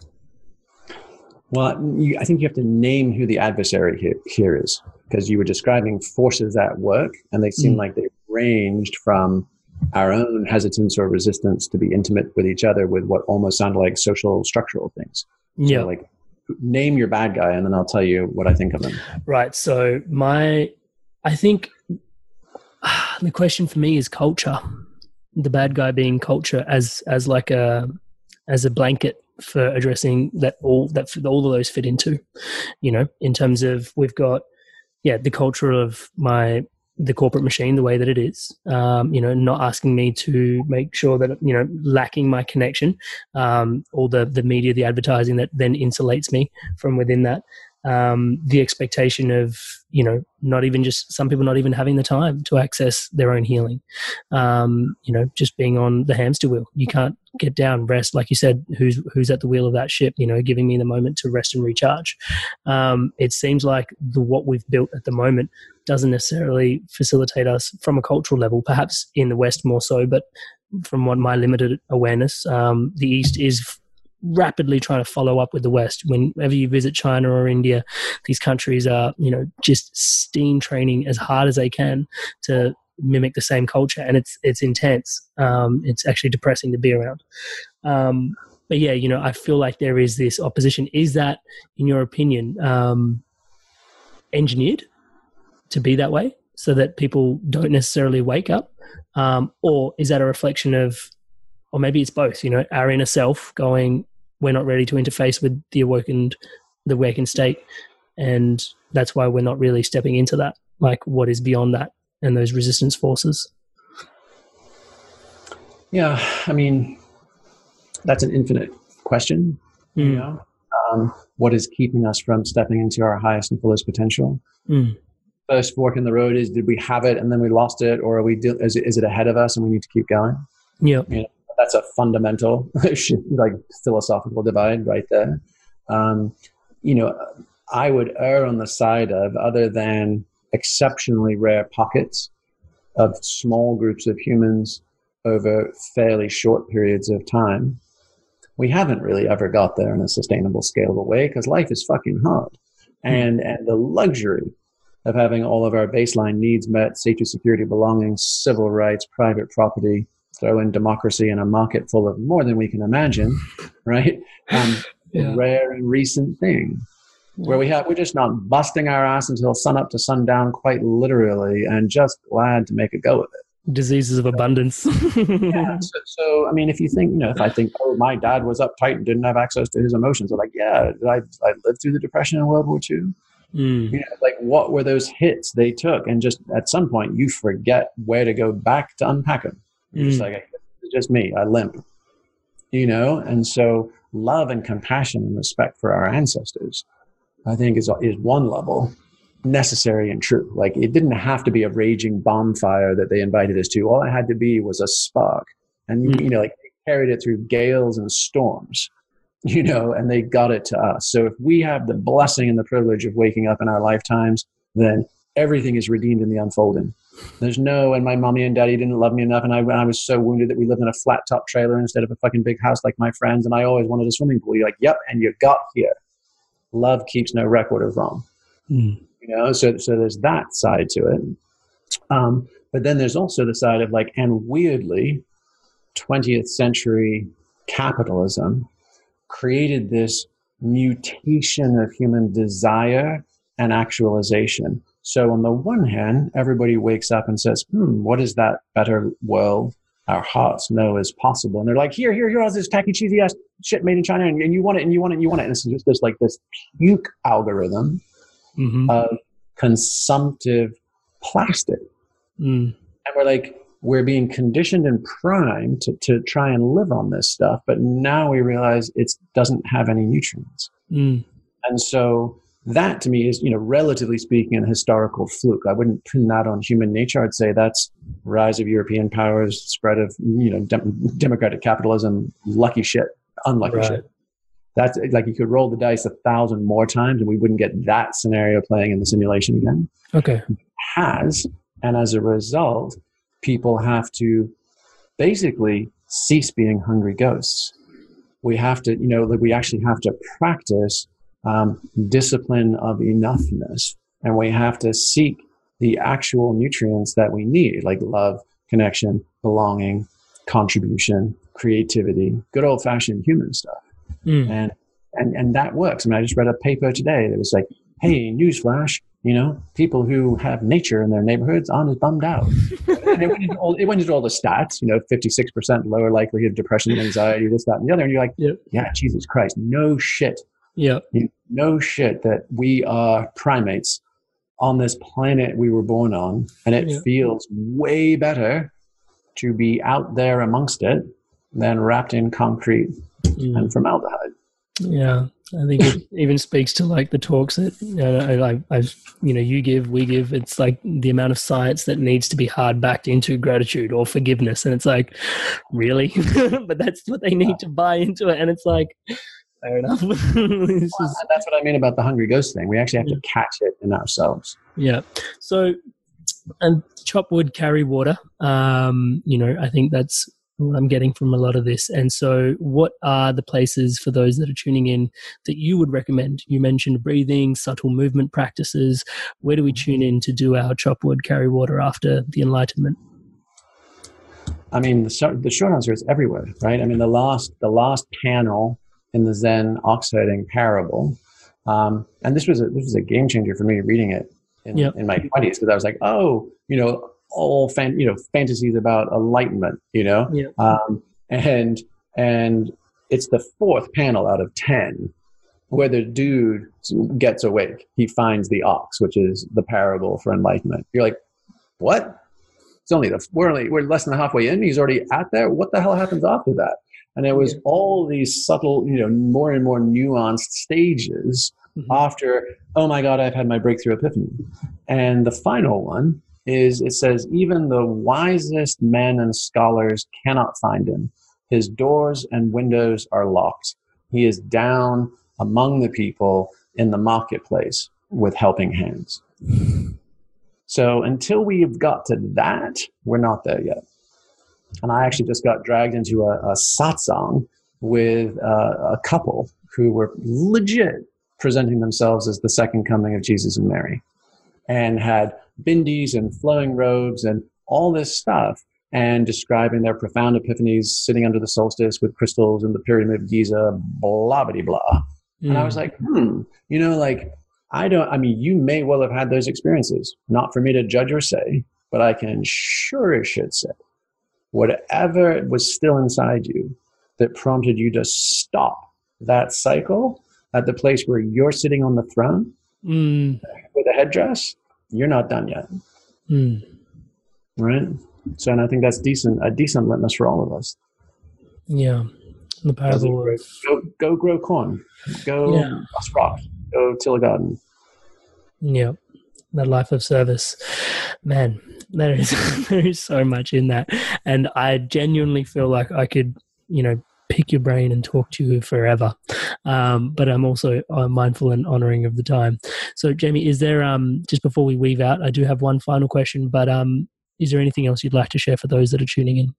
Well, you, I think you have to name who the adversary here, here is, because you were describing forces at work, and they seem mm. like they ranged from our own hesitance or resistance to be intimate with each other with what almost sound like social structural things. Yeah. So like, name your bad guy, and then I'll tell you what I think of him. Right. So my, I think the question for me is culture. The bad guy being culture as as like a as a blanket for addressing that all that all of those fit into you know in terms of we've got yeah the culture of my the corporate machine the way that it is um, you know not asking me to make sure that you know lacking my connection um, all the the media the advertising that then insulates me from within that um, the expectation of you know not even just some people not even having the time to access their own healing. Um, you know just being on the hamster wheel. You can't get down rest. Like you said who's who's at the wheel of that ship you know giving me the moment to rest and recharge. Um, it seems like the what we've built at the moment doesn't necessarily facilitate us from a cultural level perhaps in the west more so but from what my limited awareness um, the east is rapidly trying to follow up with the West. Whenever you visit China or India, these countries are, you know, just steam training as hard as they can to mimic the same culture, and it's it's intense. Um, it's actually depressing to be around. Um, but yeah, you know, I feel like there is this opposition. Is that, in your opinion, um, engineered to be that way, so that people don't necessarily wake up, um, or is that a reflection of or maybe it's both you know our inner self going we're not ready to interface with the awakened the awakened state. And that's why we're not really stepping into that like what is beyond that and those resistance forces. Yeah i mean that's an infinite question. Mm. you know um, what is keeping us from stepping into our highest and fullest potential? Mm. first fork in the road is did we have it and then we lost it? Or are we is it, is it ahead of us and we need to keep going? Yeah. You know, that's a fundamental like philosophical divide right there. Um, you know, I would err on the side of other than exceptionally rare pockets of small groups of humans over fairly short periods of time. We haven't really ever got there in a sustainable, scalable way because life is fucking hard. Hmm. And, and the luxury of having all of our baseline needs met, safety, security, belonging, civil rights, private property, throw in democracy in a market full of more than we can imagine, right? Um, yeah. rare and recent thing where we have we're just not busting our ass until sun up to sundown, quite literally, and just glad to make a go of it. Diseases of abundance. yeah. So, so, I mean, if you think, you know, if I think, oh, my dad was uptight and didn't have access to his emotions, I'm like, yeah, I, I lived through the Depression in World War II? Mm. You know, like what were those hits they took? And just at some point, you forget where to go back to unpack them. You're mm. just like, it's just me. I limp, you know? And so love and compassion and respect for our ancestors, I think is, is one level necessary and true. Like it didn't have to be a raging bonfire that they invited us to. All it had to be was a spark. And, mm. you know, like they carried it through gales and storms, you know, and they got it to us. So if we have the blessing and the privilege of waking up in our lifetimes, then everything is redeemed in the unfolding. There's no, and my mommy and daddy didn't love me enough, and I, and I was so wounded that we lived in a flat top trailer instead of a fucking big house like my friends, and I always wanted a swimming pool. You're like, yep, and you got here. Love keeps no record of wrong. Mm. You know, so so there's that side to it. Um, but then there's also the side of like, and weirdly, 20th century capitalism created this mutation of human desire and actualization. So, on the one hand, everybody wakes up and says, hmm, what is that better world our hearts know is possible? And they're like, here, here, here, all this tacky, cheesy ass shit made in China, and, and you want it, and you want it, and you want it. And it's just this, like, this puke algorithm hmm of consumptive plastic. Mm. And we're like, we're being conditioned and primed to, to try and live on this stuff, but now we realize it doesn't have any nutrients. Mm. And so that to me is, you know, relatively speaking, a historical fluke. I wouldn't pin that on human nature. I'd say that's rise of European powers, spread of, you know, dem- democratic capitalism, lucky shit, unlucky Right. shit. That's like you could roll the dice a thousand more times and we wouldn't get that scenario playing in the simulation again Okay. has. And as a result, people have to basically cease being hungry ghosts. We have to, you know, we actually have to practice um, discipline of enoughness, and we have to seek the actual nutrients that we need, like love, connection, belonging, contribution, creativity, good old fashioned human stuff Mm. and and and that works. I mean, I just read a paper today that was like, "Hey, newsflash! You know, people who have nature in their neighborhoods aren't as bummed out." and it went, into all, it went into all the stats. You know, fifty-six percent lower likelihood of depression, anxiety, this, that, and the other. And you're like, Yep. "Yeah, Jesus Christ, no shit, Yeah. no shit that we are primates on this planet we were born on, and it Yeah. feels way better to be out there amongst it than wrapped in concrete Mm. and formaldehyde." Yeah, I think it even speaks to like the talks that you know, I, I, you know, you give, we give. It's like the amount of science that needs to be hard backed into gratitude or forgiveness, and it's like, really, but that's what they need to buy into it, and it's like, fair enough. Well, and that's what I mean about the hungry ghost thing. We actually have to catch it in ourselves. Yeah. So, and chop wood, carry water. Um, you know, I think that's what I'm getting from a lot of this. And so, what are the places for those that are tuning in that you would recommend? You mentioned breathing, subtle movement practices. Where do we tune in to do our chop wood, carry water after the Enlightenment? I mean, the, short- the short answer is everywhere, right? I mean, the last the last panel in the Zen oxherding parable, um, and this was a, this was a game changer for me reading it in, Yep. in my twenties because I was like, oh, you know, all fan, you know, fantasies about enlightenment, you know, Yep. um, and and it's the fourth panel out of ten where the dude gets awake. He finds the ox, which is the parable for enlightenment. You're like, what? It's only the we're only we're less than halfway in. He's already at there. What the hell happens after that? And it was all these subtle, you know, more and more nuanced stages Mhm. after. Oh my God, I've had my breakthrough epiphany. And the final one is it says even the wisest men and scholars cannot find him. His doors and windows are locked. He is down among the people in the marketplace with helping hands. So until we've got to that, we're not there yet. And I actually just got dragged into a, a satsang with uh, a couple who were legit presenting themselves as the second coming of Jesus and Mary and had bindis and flowing robes and all this stuff and describing their profound epiphanies sitting under the solstice with crystals in the pyramid of Giza, blah, blah, blah. And I was like, hmm, you know, like, I don't, I mean, you may well have had those experiences, not for me to judge or say, but I can sure as shit say whatever was still inside you that prompted you to stop that cycle at the place where you're sitting on the throne Mm, with a headdress, you're not done yet. mm. Right. So, and I think that's decent, a decent litmus for all of us. Yeah. The parable of Go, go grow corn. Go Yeah. rock. Go till a garden. Yeah, that life of service, man. There is there is so much in that, and I genuinely feel like I could, you know, pick your brain and talk to you forever. Um, but I'm also uh, mindful and honoring of the time. So, Jamie, is there, um, just before we weave out, I do have one final question, but um, is there anything else you'd like to share for those that are tuning in?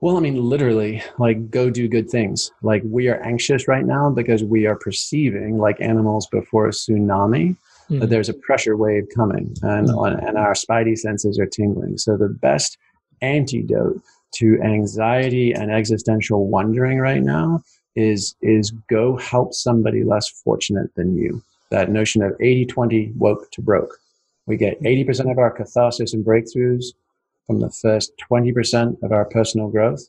Well, I mean, literally, like, go do good things. Like, we are anxious right now because we are perceiving, like animals before a tsunami, mm. there's a pressure wave coming and, mm. and our spidey senses are tingling. So, the best antidote to anxiety and existential wondering right now is is go help somebody less fortunate than you that notion of 80-20 woke to broke we get 80% of our catharsis and breakthroughs from the first 20% of our personal growth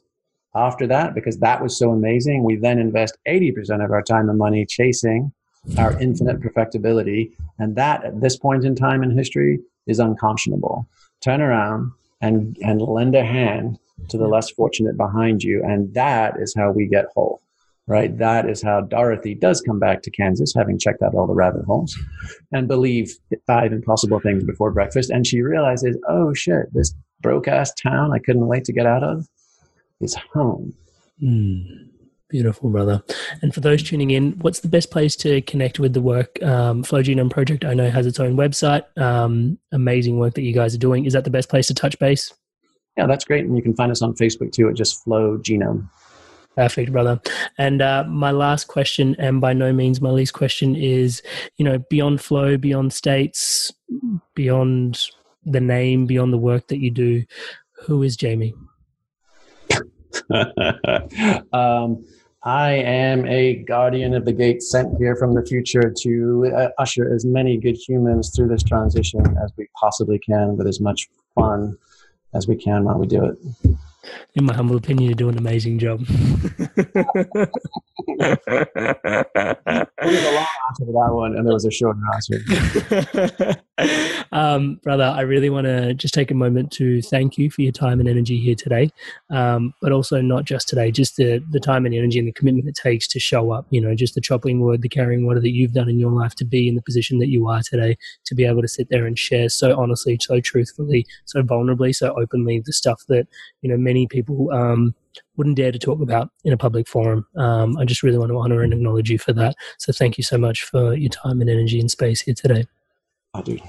after that because that was so amazing we then invest 80% of our time and money chasing our infinite perfectibility and that at this point in time in history is unconscionable turn around and and lend a hand to the less fortunate behind you. And that is how we get whole, right? That is how Dorothy does come back to Kansas, having checked out all the rabbit holes and believe five impossible things before breakfast. And she realizes, oh shit, this broke ass town I couldn't wait to get out of is home. Mm. Beautiful, brother. And for those tuning in, what's the best place to connect with the work? Um, Flow Genome Project, I know, has its own website. Um, amazing work that you guys are doing. Is that the best place to touch base? Yeah, that's great. And you can find us on Facebook too at just Flow Genome. Perfect, brother. And uh, my last question, and by no means my least question, is you know, beyond flow, beyond states, beyond the name, beyond the work that you do, who is Jamie? um, I am a guardian of the gate sent here from the future to uh, usher as many good humans through this transition as we possibly can with as much fun as we can while we do it. In my humble opinion, you do an amazing job. There was a long answer to that one, and there was a short answer. um, brother, I really want to just take a moment to thank you for your time and energy here today, um, but also not just today, just the, the time and energy and the commitment it takes to show up, you know, just the chopping wood, the carrying water that you've done in your life to be in the position that you are today, to be able to sit there and share so honestly, so truthfully, so vulnerably, so openly the stuff that, you know, many people um, wouldn't dare to talk about in a public forum. Um, I just really want to honor and acknowledge you for that. So thank you so much for your time and energy and space here today. I do.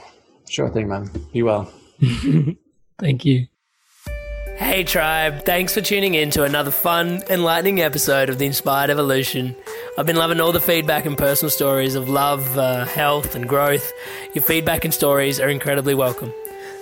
Sure thing, man. Be well. thank you. Hey, tribe. Thanks for tuning in to another fun, enlightening episode of The Inspired Evolution. I've been loving all the feedback and personal stories of love, uh, health, and growth. Your feedback and stories are incredibly welcome.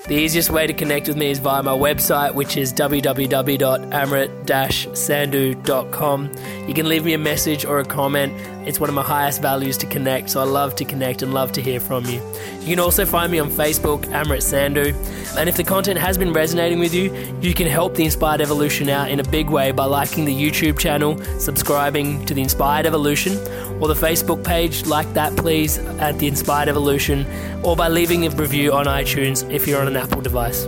The easiest way to connect with me is via my website, which is www.amrit-sandhu.com. You can leave me a message or a comment. It's one of my highest values to connect, so I love to connect and love to hear from you. You can also find me on Facebook, Amrit Sandhu. And if the content has been resonating with you, you can help the Inspired Evolution out in a big way by liking the YouTube channel, subscribing to the Inspired Evolution, or the Facebook page, like that please, at the Inspired Evolution, or by leaving a review on iTunes if you're on an Apple device.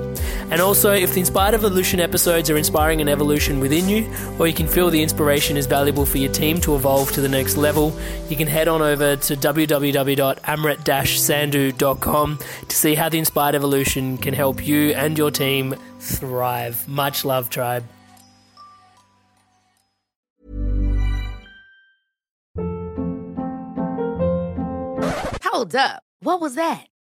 And also, if the Inspired Evolution episodes are inspiring an evolution within you, or you can feel the inspiration is valuable for your team to evolve to the next level, you can head on over to www.amrit-sandhu.com to see how the Inspired Evolution can help you and your team thrive. Much love, tribe. Hold up. What was that?